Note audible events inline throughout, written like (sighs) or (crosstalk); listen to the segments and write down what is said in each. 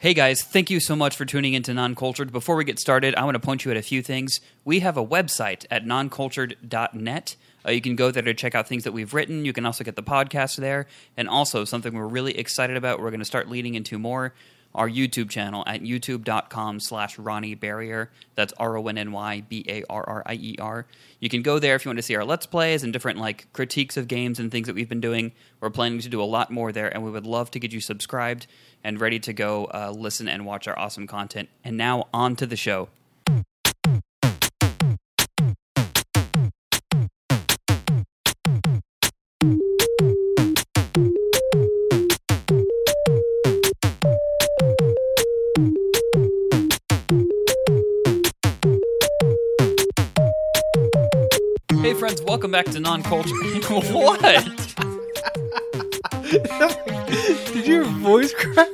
Hey guys, thank you so much for tuning into Non-Cultured. Before we get started, I want to point you at a few things. We have a website at noncultured.net. Uh, you can go there to check out things that we've written. You can also get the podcast there. And also, something we're really excited about, we're going to start leading into more, our YouTube channel at youtube.com slash Ronny Barrier. That's R-O-N-N-Y-B-A-R-R-I-E-R. You can go there if you want to see our Let's Plays and different like critiques of games and things that we've been doing. We're planning to do a lot more there, and we would love to get you subscribed and ready to go uh, listen and watch our awesome content. And now on to the show. Friends, welcome back to Non Culture. (laughs) what? (laughs) Did your voice crack?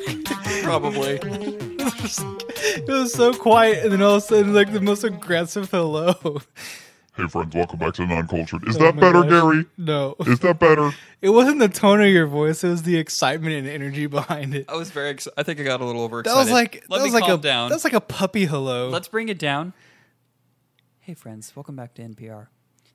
Probably. (laughs) it was so quiet, and then all of a sudden, like the most aggressive hello. Hey friends, welcome back to Non-Cultured. Is Oh that my better, gosh. Gary? No, Is that better? it wasn't the tone of your voice; it was the excitement and energy behind it. I was very excited. I think I got a little overexcited. That overexcited. was like Let that me was like calm a down. That's like a puppy hello. Let's bring it down. Hey, friends, welcome back to NPR.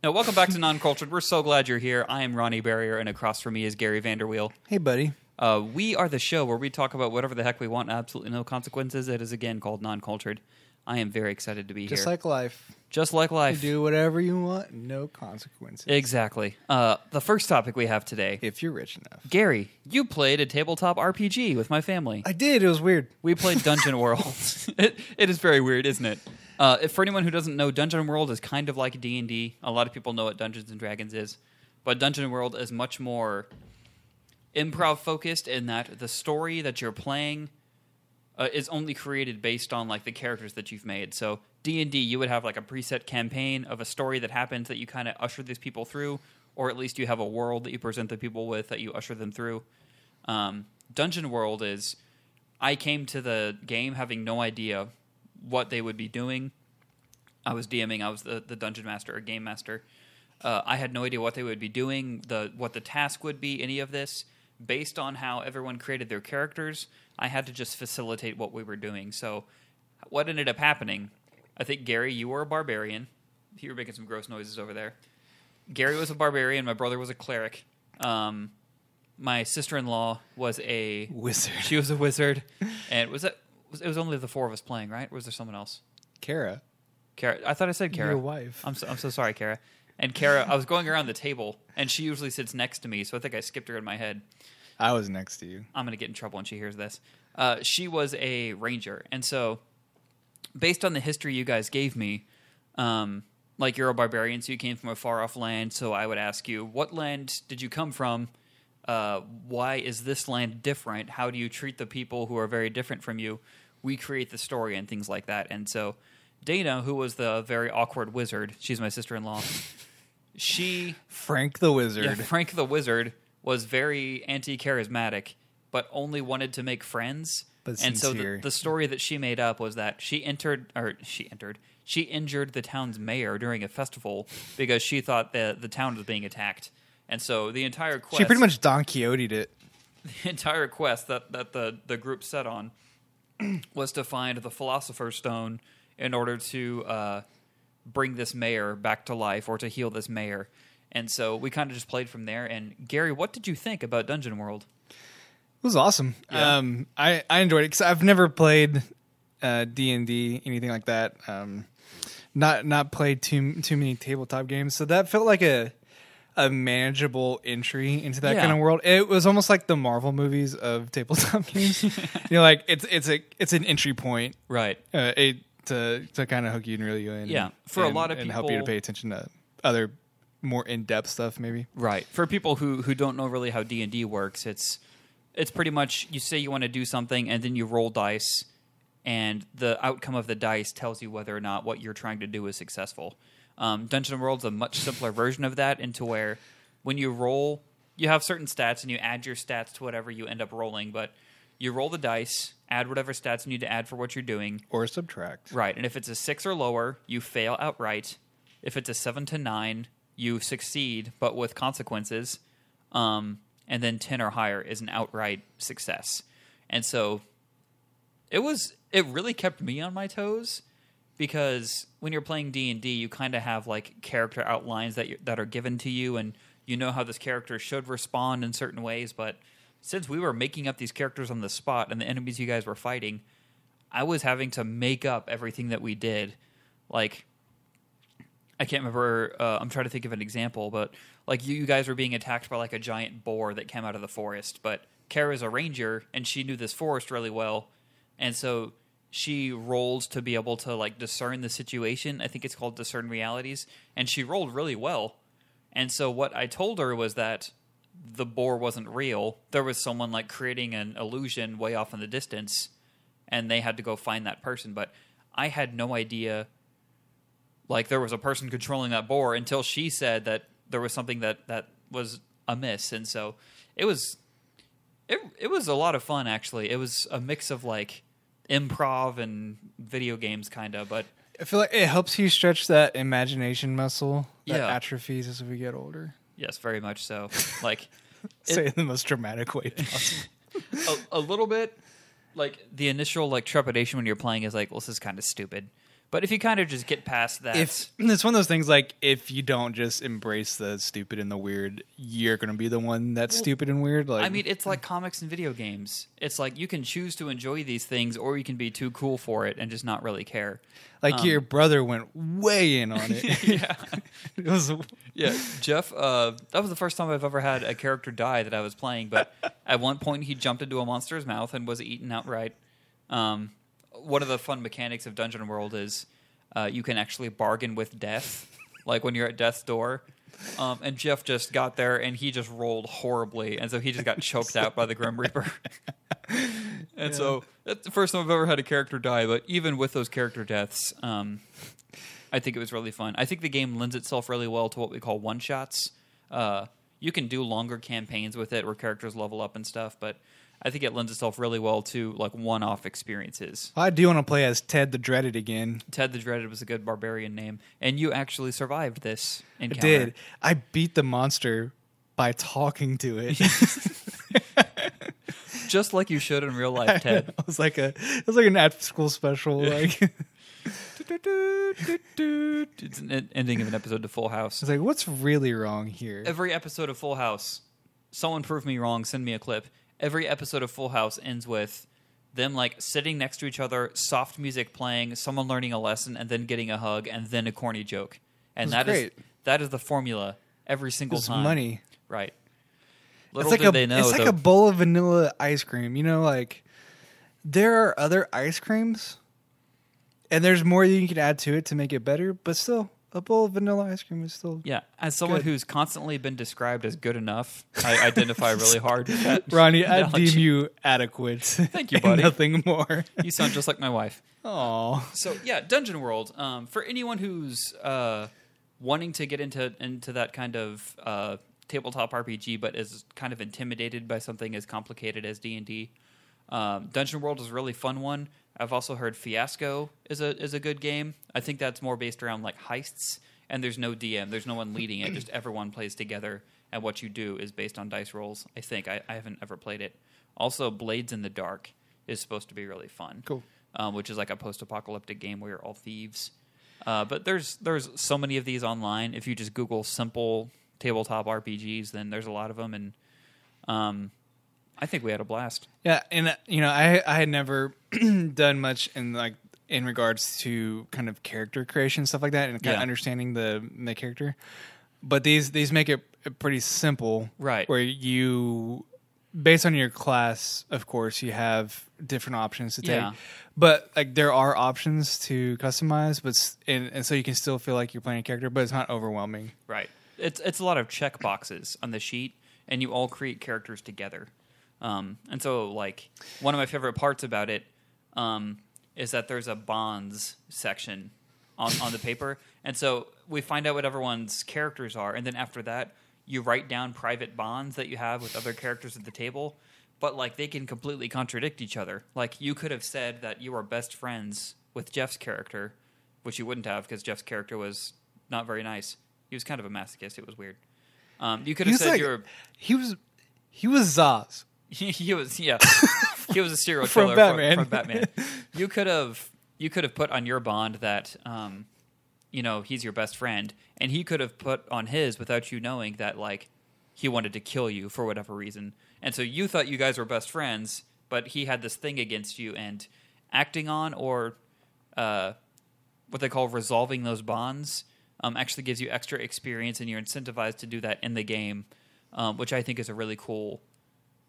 Now, welcome back to Non Cultured. We're so glad you're here. I am Ronny Barrier, and across from me is Gary Vanderweel. hey, buddy. Uh, we are the show where we talk about whatever the heck we want, absolutely no consequences. It is again called Non Cultured. I am very excited to be here. Just here. like life, Just like life. you do whatever you want, no consequences. Exactly. Uh, the first topic we have today if you're rich enough. Gary, you played a tabletop RPG with my family. I did. It was weird. We played Dungeon (laughs) World. (laughs) it, it is very weird, isn't it? Uh, for anyone who doesn't know, Dungeon World is kind of like D and D. A lot of people know what Dungeons and Dragons is, but Dungeon World is much more improv focused in that the story that you're playing uh, is only created based on like the characters that you've made. So D and D, you would have like a preset campaign of a story that happens that you kind of usher these people through, or at least you have a world that you present the people with that you usher them through. Um, Dungeon World is I came to the game having no idea what they would be doing. I was DMing. I was the, the dungeon master or game master. Uh, I had no idea what they would be doing, the what the task would be, any of this. Based on how everyone created their characters, I had to just facilitate what we were doing. So, what ended up happening? I think Gary, you were a barbarian. You were making some gross noises over there. Gary was a barbarian. My brother was a cleric. Um, my sister in law was a Wizard. she was a wizard, and was it? Was, it was only the four of us playing, right? Or was there someone else? Kara, Kara, I thought I said Kara. your wife. I'm so, I'm so sorry, Kara. And Kara, I was going around the table, and she usually sits next to me, so I think I skipped her in my head. I was next to you. I'm going to get in trouble when she hears this. Uh, she was a ranger, and so based on the history you guys gave me, um, like you're a barbarian, so you came from a far off land. So I would ask you, what land did you come from? Uh, why is this land different? How do you treat the people who are very different from you? We create the story and things like that. And so Dana, who was the very awkward wizard, she's my sister in law. (laughs) She Frank the Wizard. yeah, Frank the Wizard was very anti-charismatic, but only wanted to make friends. But and so the, the story that she made up was that she entered, or she entered, she injured the town's mayor during a festival because she thought that the town was being attacked. And so the entire quest, She pretty much Don Quixote'd it. (laughs) the entire quest that, that the, the group set on (clears throat) was to find the Philosopher's Stone in order to uh, bring this mayor back to life or to heal this mayor. And so we kind of just played from there. And Gary, what did you think about Dungeon World? It was awesome. Yeah. Um, I I enjoyed it because I've never played uh, D and D anything like that. Um, not not played too too many tabletop games, so that felt like a a manageable entry into that Yeah. kind of world. It was almost like the Marvel movies of tabletop (laughs) games. (laughs) you know, like it's it's a it's an entry point. Right. Uh, it, to to kind of hook you and reel you in. Yeah. For a lot of and help you to pay attention to other more in depth stuff. Maybe Right. For people who who don't know really how D and D works, it's it's pretty much you say you want to do something and then you roll dice, and the outcome of the dice tells you whether or not what you're trying to do is successful. Um, Dungeon World's a much simpler version of that, into where when you roll, you have certain stats and you add your stats to whatever you end up rolling, but you roll the dice, add whatever stats you need to add for what you're doing, or subtract. Right, and if it's a six or lower, you fail outright. If it's a seven to nine, you succeed, but with consequences. Um, and then ten or higher is an outright success. And so, it was it really kept me on my toes because when you're playing D&D you kind of have like character outlines that you, that are given to you and you know how this character should respond in certain ways but since we were making up these characters on the spot and the enemies you guys were fighting I was having to make up everything that we did like I can't remember. Uh, I'm trying to think of an example, but like you, you guys were being attacked by like a giant boar that came out of the forest. But Kara's a ranger, and she knew this forest really well, and so she rolled to be able to like discern the situation. I think it's called discern realities, and she rolled really well. And so what I told her was that the boar wasn't real. There was someone like creating an illusion way off in the distance, and they had to go find that person. But I had no idea like there was a person controlling that boar until she said that there was something that that was amiss and so it was it it was a lot of fun actually it was a mix of like improv and video games kind of but I feel like it helps you stretch that imagination muscle that Yeah. atrophies as we get older. yes very much so (laughs) like Say it in the most dramatic way (laughs) possible. a, a little bit like the initial like trepidation when you're playing is like well this is kind of stupid but if you kind of just get past that if (clears throat) it's one of those things like if you don't just embrace the stupid and the weird, you're gonna be the one that's stupid and weird. Like I mean, it's like comics and video games. It's like you can choose to enjoy these things, or you can be too cool for it and just not really care. like your brother went way in on (laughs) it. yeah, (laughs) it was yeah. Jeff, uh, that was the first time I've ever had a character die that I was playing. But at one point, he jumped into a monster's mouth and was eaten outright. Um, one of the fun mechanics of Dungeon World is uh, you can actually bargain with death, (laughs) like when you're at death's door. Um, and Jeff just got there and he just rolled horribly, and so he just got choked out by the Grim (laughs) Reaper. (laughs) and so that's the first time I've ever had a character die. But even with those character deaths, um, I think it was really fun. I think the game lends itself really well to what we call one shots. Uh, you can do longer campaigns with it where characters level up and stuff, but I think it lends itself really well to like one off experiences. I do want to play as Ted the Dreaded again. Ted the Dreaded was a good barbarian name, and you actually survived this I encounter. did. I beat the monster by talking to it. (laughs) just like you should in real life, (laughs) Ted. it was like a it was like an after school special. (laughs) Like it's an ending of an episode of Full House. it's like what's really wrong here? Every episode of Full House, someone prove me wrong, send me a clip. Every episode of Full House ends with them like sitting next to each other, soft music playing, someone learning a lesson, and then getting a hug, and then a corny joke. And That's that is great. that is the formula every single It's time. money. right? It's Little like did a they know. it's like the- a bowl of vanilla ice cream. You know, like there are other ice creams, and there's more you can add to it to make it better. But still, a bowl of vanilla ice cream is still. yeah, as someone Good. who's constantly been described as good enough, I identify really hard with that. (laughs) Ronny, I (laughs) deem you adequate. Thank you, buddy. (laughs) Nothing more. You sound just like my wife. Oh, So yeah, Dungeon World. Um, for anyone who's uh, wanting to get into into that kind of uh, tabletop RPG, but is kind of intimidated by something as complicated as D and D, um, Dungeon World is a really fun one. I've also heard Fiasco is a is a good game. I think that's more based around like heists, and there's no DM, there's no one leading it. Just everyone plays together, and what you do is based on dice rolls. I think I, I haven't ever played it. Also, Blades in the Dark is supposed to be really fun cool. um, which is like a post-apocalyptic game where you're all thieves. Uh, but there's there's so many of these online. If you just Google simple tabletop RPGs, then there's a lot of them, and um, I think we had a blast. Yeah, and uh, you know, I I had never (clears throat) done much in like in regards to kind of character creation stuff like that, and kind Yeah. of understanding the the character. But these these make it pretty simple, Right. Where you, based on your class, of course, you have different options to take. Yeah. But like there are options to customize, but and, and so you can still feel like you're playing a character, but it's not overwhelming. Right. It's it's a lot of check boxes on the sheet, and you all create characters together. Um, and so, like one of my favorite parts about it um, is that there's a bonds section on on the paper, and so we find out what everyone's characters are, and then after that, you write down private bonds that you have with other characters at the table. But like they can completely contradict each other. Like you could have said that you are best friends with Jeff's character, which you wouldn't have because Jeff's character was not very nice. He was kind of a masochist. It was weird. Um, you could have said like you were he was he was Zsasz, he, (laughs) he was yeah (laughs) he was a serial From killer Batman. From, Batman. (laughs) You could have you could have put on your bond that um, you know he's your best friend, and he could have put on his without you knowing that like he wanted to kill you for whatever reason, and so you thought you guys were best friends, but he had this thing against you, and acting on or uh, what they call resolving those bonds um, actually gives you extra experience, and you're incentivized to do that in the game, um, which I think is a really cool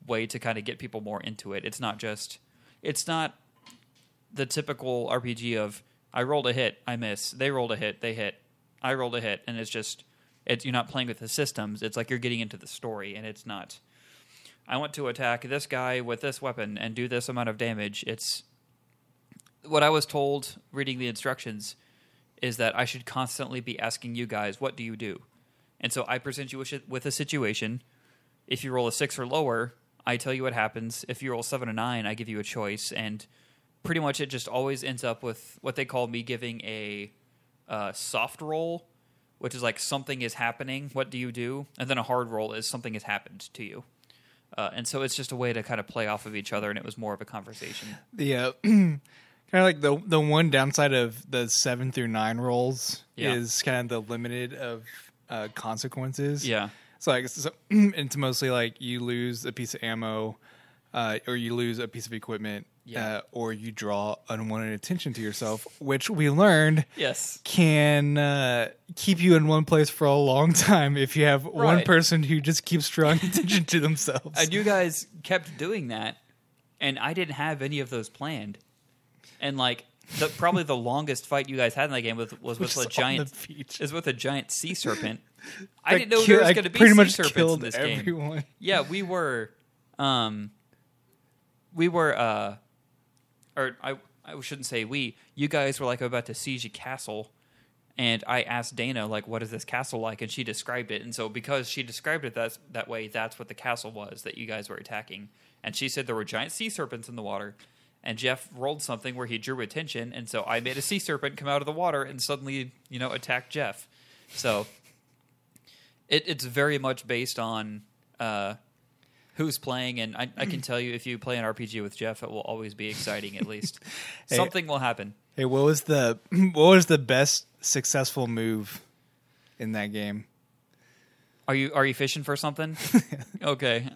way to kind of get people more into it. It's not just it's not the typical RPG of I rolled a hit, I miss. They rolled a hit, they hit. I rolled a hit, and it's just it's you're not playing with the systems. It's like you're getting into the story, and it's not. I want to attack this guy with this weapon and do this amount of damage. It's what I was told reading the instructions is that I should constantly be asking you guys, what do you do? And so I present you with with a situation. If you roll a six or lower, I tell you what happens. If you roll seven or nine, I give you a choice, and pretty much it just always ends up with what they call me giving a uh, soft roll, which is like something is happening. What do you do? And then a hard roll is something has happened to you. Uh, and so it's just a way to kind of play off of each other, and it was more of a conversation. The uh, (clears throat) kind of like the the one downside of the seven through nine rolls Yeah. is kind of the limited of uh, consequences. Yeah. So like so, (clears throat) it's mostly like you lose a piece of ammo, uh, or you lose a piece of equipment, Yeah. uh, or you draw unwanted attention to yourself, which we learned Yes. can uh, keep you in one place for a long (laughs) time if you have one Right. person who just keeps drawing (laughs) attention to themselves. And you guys kept doing that, and I didn't have any of those planned. And like the probably the longest fight you guys had in that game was, (laughs) was with Just a on giant the beach. is with a giant sea serpent. I didn't know kill- there was going to be pretty sea much serpents in this game. everyone. (laughs) Yeah, we were, um, we were, uh, or I I shouldn't say we. You guys were like about to siege a castle, and I asked Dana like, "What is this castle like?" And she described it. And so because she described it that that way, that's what the castle was that you guys were attacking. And she said there were giant sea serpents in the water. And Jeff rolled something where he drew attention, and so I made a sea serpent come out of the water and suddenly, you know, attack Jeff. So it, it's very much based on uh, who's playing, and I, I can (clears throat) tell you if you play an RPG with Jeff, it will always be exciting. At least (laughs) something will happen. Hey, what was the (clears throat) what was the best successful move in that game? Are you are you fishing for something? (laughs) okay.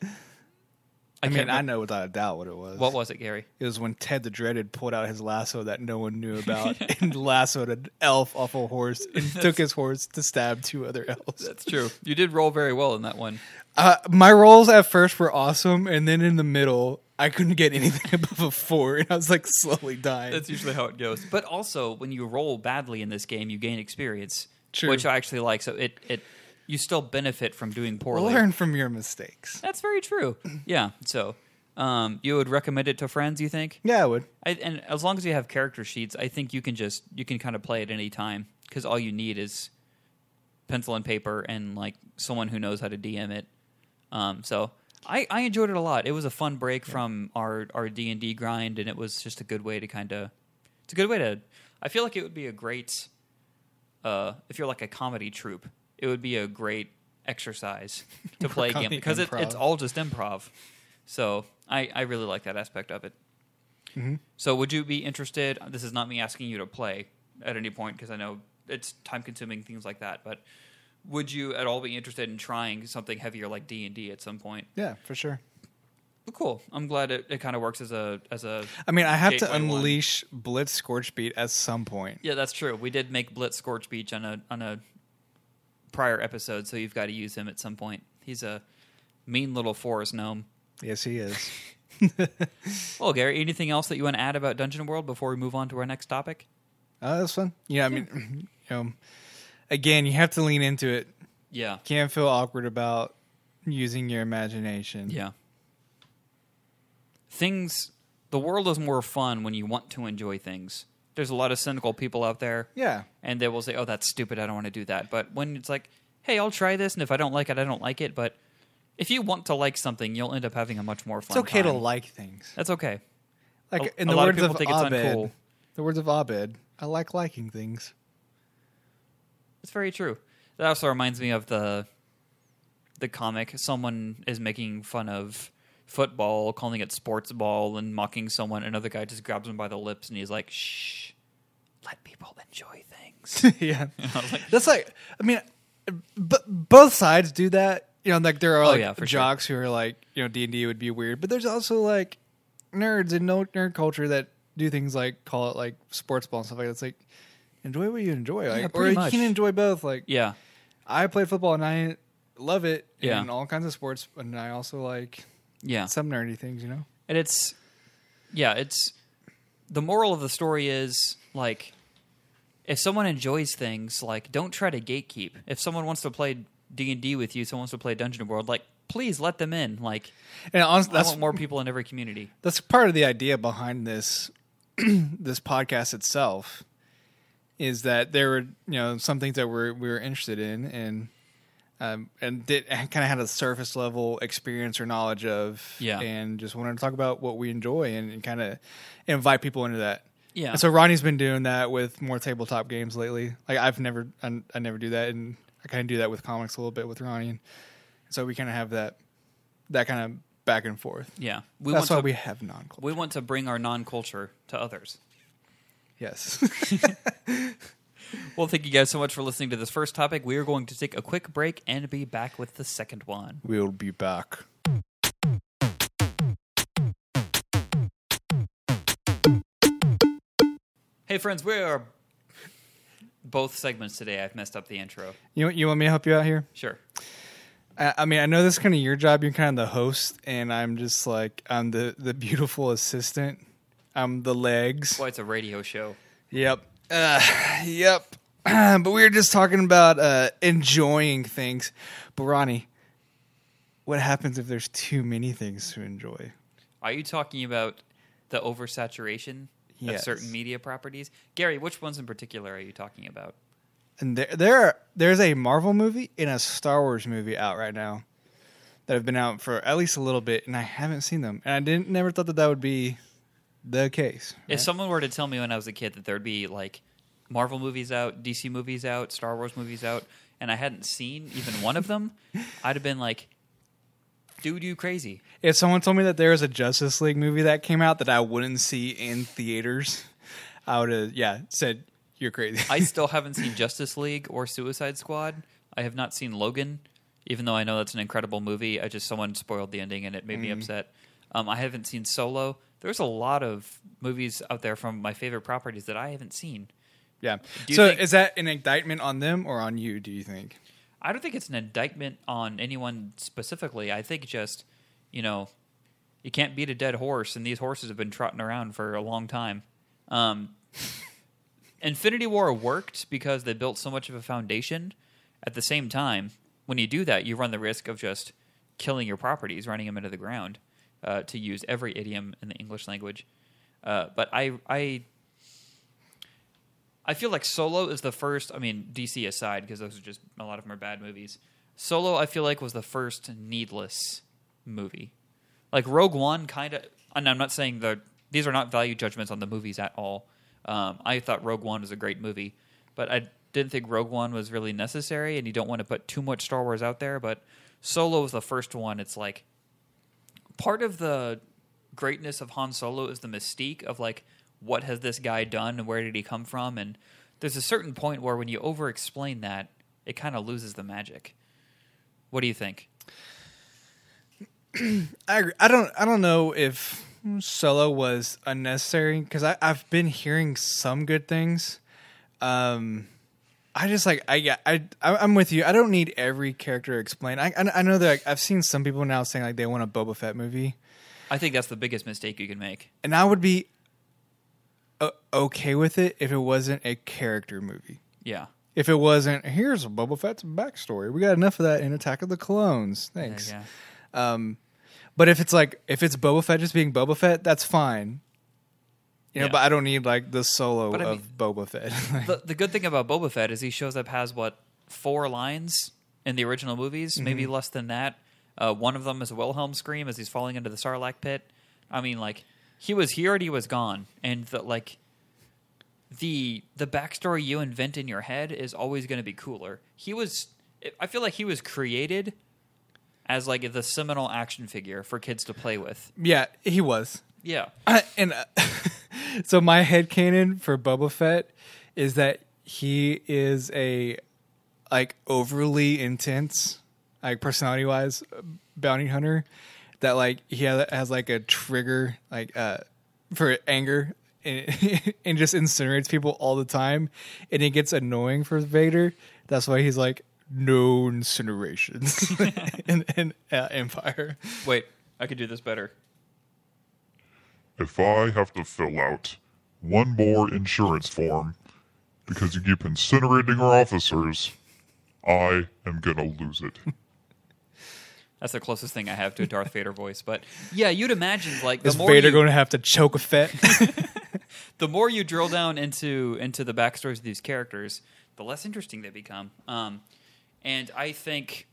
I, mean, can't I know without a doubt what it was. What was it, Gary? It was when Ted the Dreaded pulled out his lasso that no one knew (laughs) about and lassoed an elf off a horse and took his horse to stab two other elves. That's true. You did roll very well in that one. Uh, my rolls at first were awesome, and then in the middle, I couldn't get anything (laughs) above a four, and I was like slowly dying. That's usually how it goes. But also, when you roll badly in this game, you gain experience, True. which I actually like. So it it you still benefit from doing poorly. Learn from your mistakes. That's very true. (clears throat) Yeah. So, um, you would recommend it to friends? You think? Yeah, I would. I, and as long as you have character sheets, I think you can just you can kind of play at any time because all you need is pencil and paper and like someone who knows how to DM it. Um, so I, I enjoyed it a lot. It was a fun break from our our D and D grind, and it was just a good way to kind of it's a good way to. I feel like it would be a great uh, if you're like a comedy troupe. It would be a great exercise (laughs) to play a game because it, it's all just improv. So I, I really like that aspect of it. Mm-hmm. So would you be interested? This is not me asking you to play at any point because I know it's time consuming things like that. But would you at all be interested in trying something heavier like D and D at some point? Yeah, for sure. Well, cool. I'm glad it, it kind of works as a as a. I mean, I have to Gateway one. unleash Blitz Scorchbeat at some point. Yeah, that's true. We did make Blitz Scorch Beach on a on a prior episode, so you've got to use him at some point. He's a mean little forest gnome. Yes, he is. (laughs) Well, Gary, anything else that you want to add about Dungeon World before we move on to our next topic? Oh, that's fun. Yeah, I mean, you (clears throat) um, know, again, you have to lean into it. Yeah. Can't feel awkward about using your imagination. Yeah. Things, the world is more fun when you want to enjoy things. There's a lot of cynical people out there, Yeah. and they will say, "Oh, that's stupid. I don't want to do that." But when it's like, "Hey, I'll try this, and if I don't like it, I don't like it." But if you want to like something, you'll end up having a much more fun. It's okay to like things. That's okay. Like A- in the of words people of, think it's Abed, the words of Abed, I like liking things. It's very true. That also reminds me of the the comic. Someone is making fun of football, calling it sports ball, and mocking someone. Another guy just grabs him by the lips and he's like, "Shh, let people enjoy things." (laughs) yeah, (laughs) like, that's like I mean, but both sides do that. You know, like there are Oh, like yeah, for sure. jocks who are like, you know, D and D would be weird, but there's also like nerds in no nerd culture that do things like call it like sports ball and stuff like that. It's like enjoy what you enjoy, like, or pretty you can enjoy both. Like yeah, I play football and I love it Yeah. in all kinds of sports, and I also like yeah. some nerdy things. You know, and it's yeah it's the moral of the story is like if someone enjoys things like don't try to gatekeep if someone wants to play d&d with you someone wants to play dungeon world like please let them in like and honestly, i want more people in every community that's part of the idea behind this (clears throat) this podcast itself is that there were you know some things that we're we were interested in and um, and did (laughs) kind of had a surface level experience or knowledge of Yeah. and just wanted to talk about what we enjoy and, and kind of invite people into that. Yeah. and so Ronny's been doing that with more tabletop games lately. Like I've never I, I never do that and I kind of do that with comics a little bit with Ronnie. And so we kind of have that that kind of back and forth. Yeah. We that's why to we have non-culture. we want to bring our non-culture to others. Yes. (laughs) (laughs) (laughs) well thank you guys so much for listening to this first topic we are going to take a quick break and be back with the second one we'll be back. hey friends we are both segments today i've messed up the intro You you want me to help you out here? sure I, I mean, I know this is kind of your job. You're kind of the host, and I'm just like I'm the the beautiful assistant. I'm the legs. Well, it's a radio show. Yep. Uh, (sighs) yep. (clears throat) but we were just talking about uh, enjoying things. But Ronny, what happens if there's too many things to enjoy? Are you talking about the oversaturation Yes. of certain media properties? Gary, which ones in particular are you talking about? And there, there, are, there's a Marvel movie and a Star Wars movie out right now that have been out for at least a little bit, and I haven't seen them. And I didn't never thought that that would be the case. If someone were to tell me when I was a kid that there'd be like Marvel movies out, DC movies out, Star Wars movies out, and I hadn't seen even one of them, (laughs) I'd have been like, dude, you crazy. If someone told me that there was a Justice League movie that came out that I wouldn't see in theaters, I would have yeah said you're crazy. I (laughs) still haven't seen Justice League or Suicide Squad. I have not seen Logan, even though I know that's an incredible movie. I just someone spoiled the ending and it made me upset. Um, I haven't seen Solo. There's a lot of movies out there from my favorite properties that I haven't seen. yeah. So think- is that an indictment on them or on you? Do you think? I don't think it's an indictment on anyone specifically. I think just, you know, you can't beat a dead horse, and these horses have been trotting around for a long time. Um, (laughs) Infinity War worked because they built so much of a foundation. At the same time, when you do that, you run the risk of just killing your properties, running them into the ground, uh, to use every idiom in the English language. Uh, but I, I I feel like Solo is the first. I mean, DC aside, because those are just a lot of them are bad movies. Solo, I feel like, was the first needless movie. Like Rogue One, kind of. And I'm not saying that these are not value judgments on the movies at all. Um, I thought Rogue One was a great movie, but I didn't think Rogue One was really necessary. And you don't want to put too much Star Wars out there. But Solo was the first one. It's like part of the greatness of Han Solo is the mystique of like what has this guy done and where did he come from and there's a certain point where when you over explain that it kind of loses the magic. What do you think? (clears throat) I. I don't. I don't know if Solo was unnecessary because I've been hearing some good things. Um, I just like I yeah I I- I'm with you. I don't need every character explained. I I, I know that I've seen some people now saying like they want a Boba Fett movie, I think that's the biggest mistake you can make. and I would be uh, okay with it if it wasn't a character movie. Yeah. If it wasn't, here's a Boba Fett's backstory. We got enough of that in Attack of the Clones. Thanks. Yeah. Um, but if it's like if it's Boba Fett just being Boba Fett, that's fine. You know, Yeah. but I don't need like the solo But I of Boba Fett. (laughs) The, the good thing about Boba Fett is he shows up has what four lines in the original movies, maybe less than that. Uh, one of them is a Wilhelm scream as he's falling into the Sarlacc pit. I mean, like he was here and he was gone, and the like the the backstory you invent in your head is always going to be cooler. He was, I feel like he was created as like the seminal action figure for kids to play with. Yeah, he was. Yeah. and uh, (laughs) (laughs) so my headcanon for Boba Fett is that he is a like overly intense, like personality wise, bounty hunter. That like he has, has like a trigger like uh for anger (laughs) and, and just incinerates people all the time, and it gets annoying for Vader. That's why he's like no incinerations (laughs) in, in uh, Empire. Wait, I could do this better. If I have to fill out one more insurance form because you keep incinerating our officers, I am gonna lose it. (laughs) That's the closest thing I have to a Darth Vader voice. But yeah, you'd imagine like the Is more Vader you, going to have to choke a Fett? (laughs) the more you drill down into into the backstories of these characters, the less interesting they become. Um, and I think,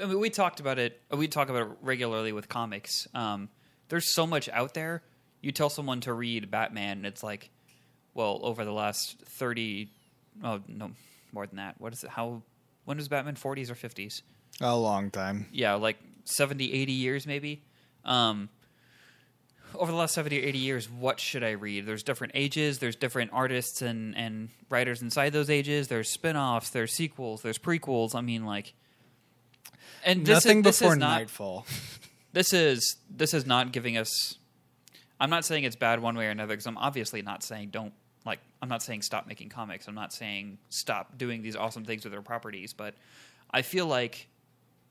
I mean, we talked about it. We talk about it regularly with comics. Um, there's so much out there. You tell someone to read Batman, and it's like, well, over the last thirty, oh no, more than that. What is it? How? When was Batman? Forties or fifties? a long time. yeah, like 70, 80 years maybe. Um, over the last 70 or 80 years, what should I read? There's different ages, there's different artists and, and writers inside those ages, there's spin offs, there's sequels, there's prequels. I mean, like. And this Nothing is, this before is not, Knightfall. (laughs) This is this is not giving us. I'm not saying it's bad one way or another because I'm obviously not saying don't like. I'm not saying stop making comics. I'm not saying stop doing these awesome things with their properties. But I feel like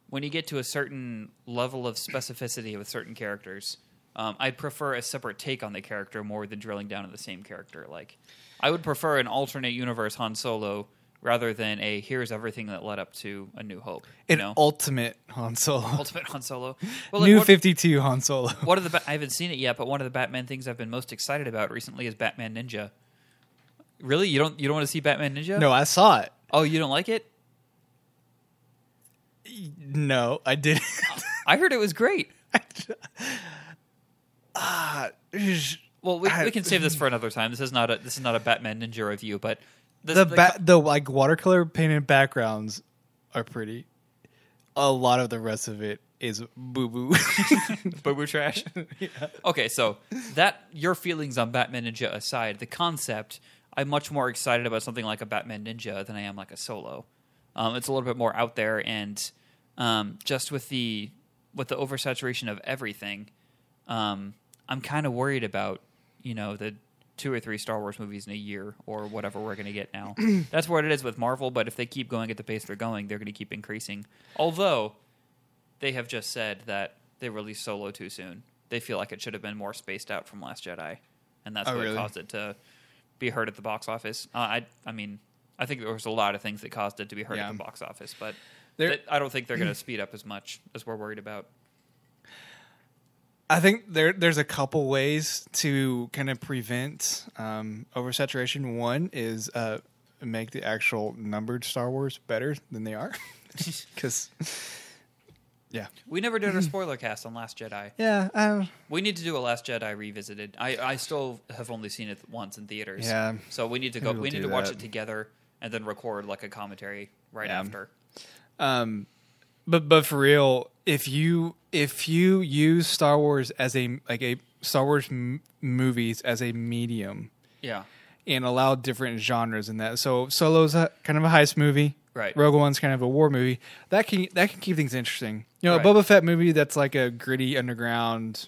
when you get to a certain level of specificity with certain characters, um, I'd prefer a separate take on the character more than drilling down to the same character. Like, I would prefer an alternate universe Han Solo rather than a here's everything that led up to A New Hope. You An know, ultimate Han Solo. ultimate Han Solo. (laughs) Well, New what- 52 Han Solo. (laughs) one of the ba- I haven't seen it yet, but one of the Batman things I've been most excited about recently is Batman Ninja. Really, you don't you don't want to see Batman Ninja? No, I saw it. Oh, you don't like it? No, I didn't. I heard it was great. (laughs) Ah, Well, we, we can save this for another time. This is not a this is not a Batman Ninja review, but this, the the ba- the like watercolor painted backgrounds are pretty. A lot of the rest of it is boo boo. boo boo trash. (laughs) Okay, so that your feelings on Batman Ninja aside, the concept, I'm much more excited about something like a Batman Ninja than I am like a solo. Um, it's a little bit more out there, and um, just with the with the oversaturation of everything, um, I'm kind of worried about you know the two or three Star Wars movies in a year or whatever we're going to get now. (clears throat) That's what it is with Marvel. But if they keep going at the pace they're going, they're going to keep increasing. Although they have just said that they released Solo too soon. They feel like it should have been more spaced out from Last Jedi, and that's Oh, what really? caused it to be heard at the box office. Uh, I, I mean, I think there was a lot of things that caused it to be heard Yeah. at the box office, but I don't think they're (clears throat) going to speed up as much as we're worried about. I think there there's a couple ways to kind of prevent um, oversaturation. One is uh, make the actual numbered Star Wars better than they are, (laughs) (laughs) because yeah, We never did a (laughs) spoiler cast on Last Jedi. yeah, uh, We need to do a Last Jedi revisited. I, I still have only seen it once in theaters. Yeah. So we need to go. We'll We need to watch it together and then record like a commentary right Yeah. after. Um, but but for real, if you if you use Star Wars as a like a Star Wars m- movies as a medium Yeah. and allow different genres in that, so Solo's a, kind of a heist movie, Right. Rogue One's kind of a war movie. That can that can keep things interesting. You know, Right. a Boba Fett movie that's like a gritty underground,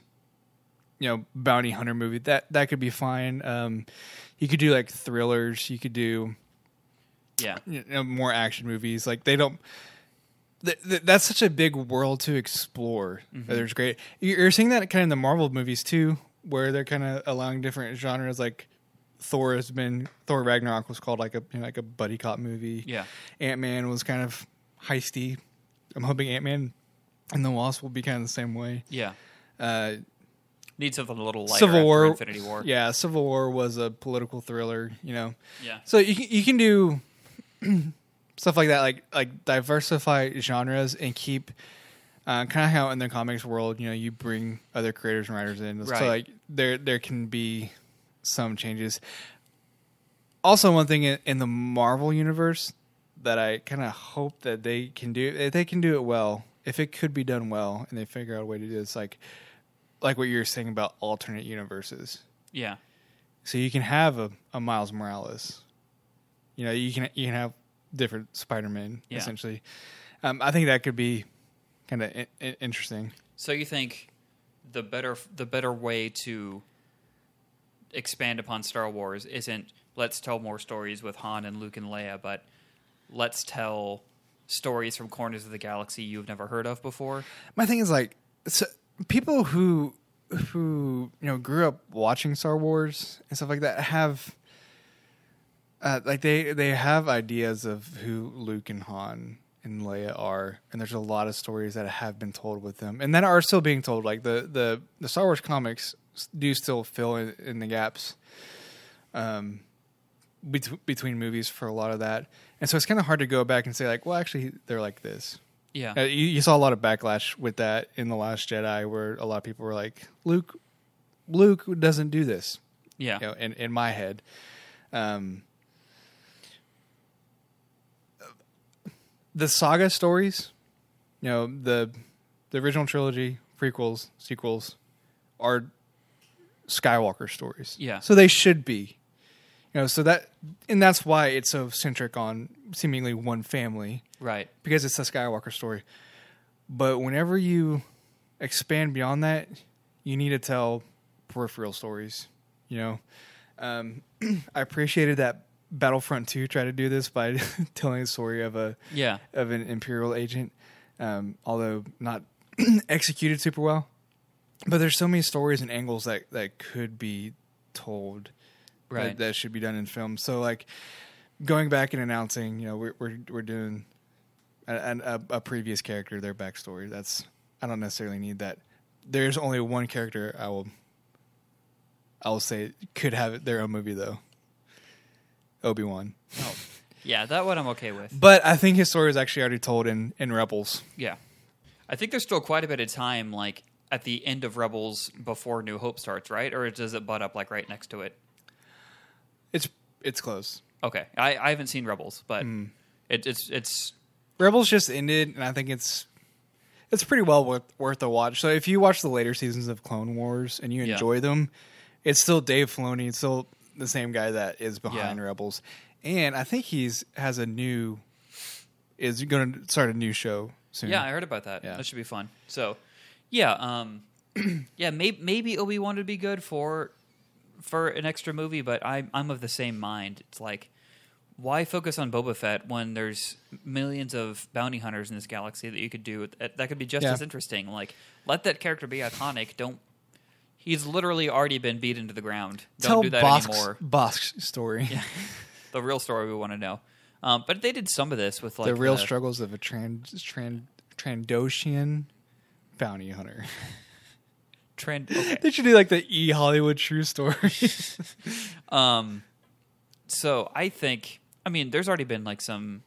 you know, bounty hunter movie. That that could be fine. Um, you could do like thrillers. You could do Yeah. you know, more action movies. Like they don't. Th- th- that's such a big world to explore. Mm-hmm. There's great. You're seeing that kind of in the Marvel movies too, where they're kind of allowing different genres. Like Thor has been Thor Ragnarok was called like a you know, like a buddy cop movie. Yeah. Ant Man was kind of heisty. I'm hoping Ant Man and the Wasp will be kind of the same way. Yeah. Uh, Need something a little lighter Civil War, Infinity War. yeah, Civil War was a political thriller. You know, Yeah. so you can, you can do (clears throat) stuff like that, like like diversify genres and keep uh, kind of how in the comics world, you know, you bring other creators and writers in. Right. So like there there can be some changes. Also, one thing in, in the Marvel universe, that I kind of hope that they can do. If they can do it well, if it could be done well, and they figure out a way to do this, like like what you're saying about alternate universes. Yeah. So you can have a, a Miles Morales. You know, you can you can have different Spider-Man Yeah. essentially. Um, I think that could be kind of I- I- interesting. So you think the better the better way to expand upon Star Wars isn't let's tell more stories with Han and Luke and Leia, but let's tell stories from corners of the galaxy you've never heard of before. My thing is like so people who who you know grew up watching Star Wars and stuff like that have uh, like they they have ideas of who Luke and Han and Leia are, and there's a lot of stories that have been told with them, and that are still being told. Like the the the Star Wars comics do still fill in, in the gaps. Um, bet- between movies for a lot of that, and so it's kind of hard to go back and say like, well, actually, they're like this. Yeah. Uh, you, you saw a lot of backlash with that in the Last Jedi, where a lot of people were like, "Luke, Luke doesn't do this." yeah. You know, in in my head, um, the saga stories, you know, the the original trilogy, prequels, sequels, are Skywalker stories. Yeah. so they should be. You know, so that and that's why it's so centric on seemingly one family Right. because it's a Skywalker story. But whenever you expand beyond that, you need to tell peripheral stories. You know, um, (clears throat) I appreciated that Battlefront Two tried to do this by (laughs) telling a story of a Yeah. of an Imperial agent, um, although not (clears throat) executed super well. But there's so many stories and angles that that could be told Right. that, that should be done in film. So like going back and announcing, you know, we're we're we're doing a, a, a previous character, their backstory. That's I don't necessarily need that. There's only one character I will I will say could have their own movie though. Obi Wan, Oh. Yeah, that one I'm okay with. but I think his story is actually already told in in Rebels. Yeah. I think there's still quite a bit of time, like at the end of Rebels before New Hope starts, right? Or does it butt up like right next to it? It's it's close. Okay, I, I haven't seen Rebels, but Hmm. it, it's it's Rebels just ended, and I think it's it's pretty well worth worth a watch. So if you watch the later seasons of Clone Wars and you Yeah. enjoy them, it's still Dave Filoni. It's still the same guy that is behind Yeah. Rebels, and I think he's has a new is going to start a new show soon. yeah, I heard about that. Yeah. That should be fun. So, yeah, um, (clears throat) yeah, maybe maybe Obi Wan would be good for for an extra movie, but I'm I'm of the same mind. It's like why focus on Boba Fett when there's millions of bounty hunters in this galaxy that you could do that that could be just Yeah. as interesting. Like let that character be iconic. Don't he's literally already been beaten to the ground. Don't Tell do that Bossk's, anymore. Bossk's story, The real story we want to know. Um, but they did some of this with like the real the- struggles of a trans, trans Trandoshian bounty hunter. trend. (laughs) Okay. they should do like the E Hollywood true story. (laughs) Um, so I think, I mean, there's already been like some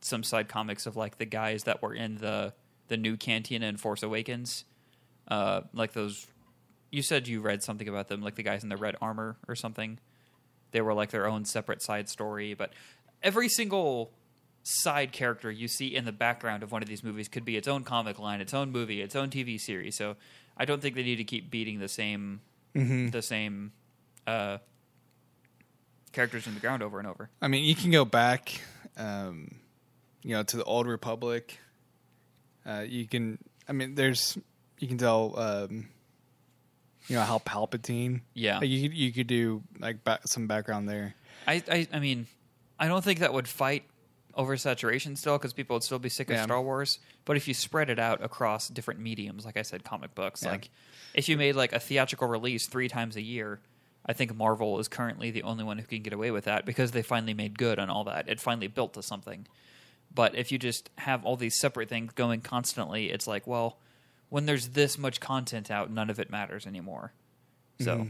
some side comics of like the guys that were in the the new Cantina in Force Awakens, uh, like those. You said you read something about them, like the guys in the red armor or something. They were like their own separate side story, but every single side character you see in the background of one of these movies could be its own comic line, its own movie, its own TV series. So I don't think they need to keep beating the same the same uh, characters in the ground over and over. I mean, you can go back, um, you know, to the old Republic. Uh, you can, I mean, there's, you can tell, um, you know, how Palpatine. Yeah. like, you could, you could do like some background there. I, I, I mean, I don't think that would fight oversaturation still because people would still be sick of Yeah. Star Wars. But if you spread it out across different mediums, like I said, comic books, Yeah. like if you made like a theatrical release three times a year, I think Marvel is currently the only one who can get away with that because they finally made good on all that. It finally built to something. But if you just have all these separate things going constantly, it's like, well, when there's this much content out, none of it matters anymore. So Mm-hmm.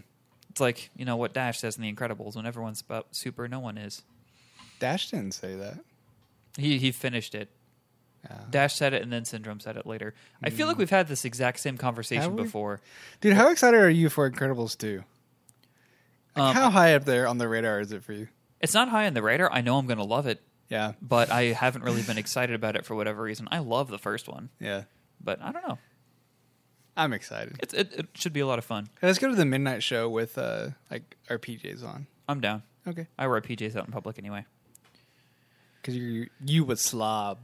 it's like, you know, what Dash says in The Incredibles when everyone's about super, no one is. Dash didn't say that. He he finished it. Dash said it, and then Syndrome said it later. I feel like we've had this exact same conversation we? before. Dude, how excited are you for Incredibles 2? Like, Um, how high up there on the radar is it for you? It's not high on the radar. I know I'm going to love it. Yeah, but I haven't really been excited about it for whatever reason. I love the first one, yeah. but I don't know. I'm excited. It's, it, it should be a lot of fun. Let's go to the midnight show with uh like our PJs on. I'm down. Okay. I wear PJs out in public anyway. Because you you would slob.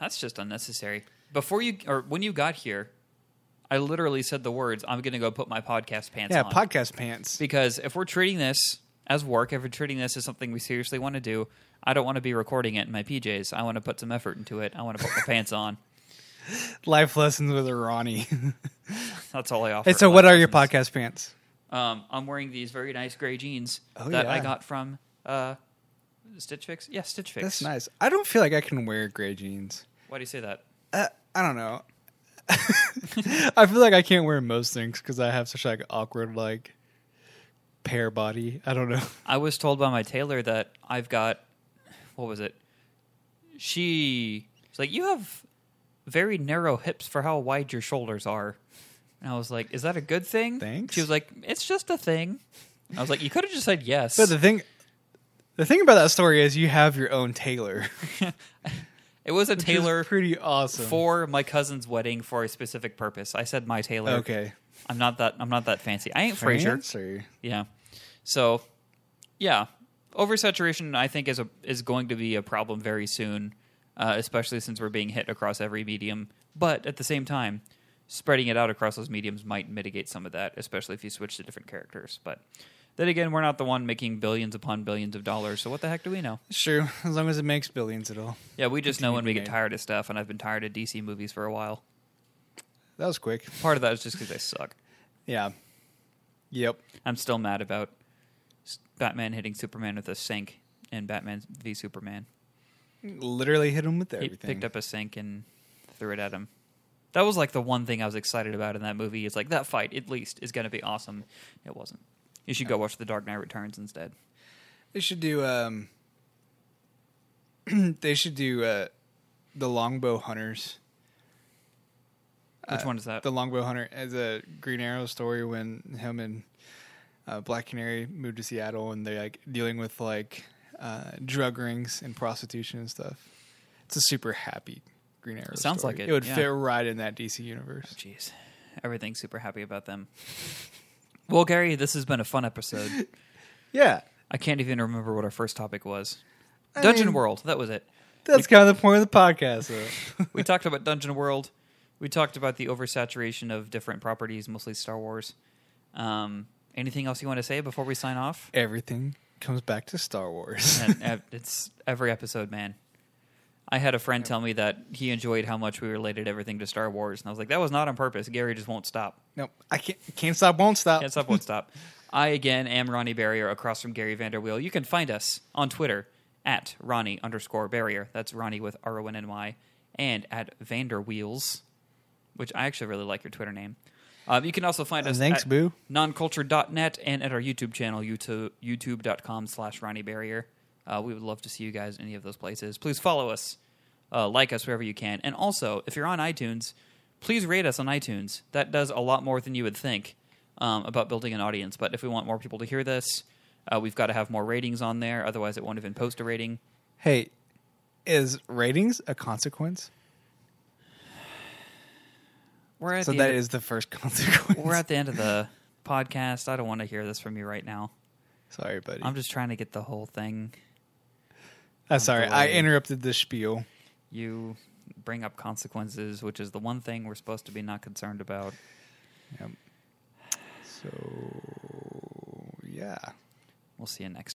That's just unnecessary. Before you or when you got here, I literally said the words, "I'm going to go put my podcast pants Yeah, on." podcast pants. because if we're treating this as work, if we're treating this as something we seriously want to do, I don't want to be recording it in my PJs. I want to put some effort into it. I want to put my (laughs) pants on. Life lessons with Ronny. (laughs) That's all I offer. hey, so what are your lessons. podcast pants? Um, I'm wearing these very nice gray jeans Oh, that I got from uh, Stitch Fix. Yeah, Stitch Fix. That's nice. I don't feel like I can wear gray jeans. Why do you say that? Uh, I don't know. (laughs) I feel like I can't wear most things because I have such like awkward like pear body. I don't know. (laughs) I was told by my tailor that I've got what was it? She was like, "You have very narrow hips for how wide your shoulders are." And I was like, "Is that a good thing?" Thanks. She was like, "It's just a thing." I was like, "You could have just said yes." But the thing, the thing about that story is you have your own tailor. (laughs) it was a tailor pretty awesome. for my cousin's wedding for a specific purpose. I said my tailor. okay, I'm not that. I'm not that fancy. I ain't Frasier. Yeah. So, yeah, oversaturation I think is a is going to be a problem very soon, uh, especially since we're being hit across every medium. But at the same time, spreading it out across those mediums might mitigate some of that, especially if you switch to different characters. But then again, we're not the one making billions upon billions of dollars, so what the heck do we know? It's true. As long as it makes billions, at all. Yeah, we just know when we get tired of stuff, and I've been tired of DC movies for a while. That was quick. Part of that is just because they suck. Yeah. Yep. I'm still mad about Batman hitting Superman with a sink in Batman v Superman. Literally hit him with everything. He picked up a sink and threw it at him. That was like the one thing I was excited about in that movie. It's like that fight, at least, is going to be awesome. It wasn't. You should go watch The Dark Knight Returns instead. They should do. um (clears throat) They should do uh the Longbow Hunters. Which Uh, one is that? The Longbow Hunter as a Green Arrow story when him and uh, Black Canary moved to Seattle and they're like dealing with like uh, drug rings and prostitution and stuff. It's a super happy Green Arrow. Sounds story. like it, It would yeah. fit right in that DC universe. Jeez. Everything's super happy about them. well, Gary, this has been a fun episode. (laughs) Yeah, I can't even remember what our first topic was. I Dungeon mean- World. That was it. that's kind of the point of the podcast. Though. (laughs) we talked (laughs) about Dungeon World. We talked about the oversaturation of different properties, mostly Star Wars. Um, anything else you want to say before we sign off? Everything comes back to Star Wars. and ev- (laughs) it's every episode, man. I had a friend tell me that he enjoyed how much we related everything to Star Wars, and I was like, that was not on purpose. Gary just won't stop. nope, I can't. Can't stop. Won't stop. Can't stop, won't (laughs) stop. I again am Ronny Barrier across from Gary Vanderweel. You can find us on Twitter at Ronny underscore Barrier. That's Ronny with R O N N Y, and at Vanderwheels, which I actually really like your Twitter name. Um, you can also find us Thanks, at boo. noncultured.net and at our YouTube channel, YouTube, youtube.com slash Ronny Barrier. Uh, we would love to see you guys in any of those places. Please follow us, uh, like us wherever you can. And also, if you're on iTunes, please rate us on iTunes. That does a lot more than you would think um, about building an audience. But if we want more people to hear this, uh, we've got to have more ratings on there. Otherwise, it won't even post a rating. Hey, is ratings a consequence? We're at So the that end is the first (laughs) consequence. we're at the end of the podcast. I don't want to hear this from you right now. sorry, buddy. I'm just trying to get the whole thing. Uh, I'm sorry. I interrupted the spiel. you bring up consequences, which is the one thing we're supposed to be not concerned about. Yep. So yeah. We'll see you next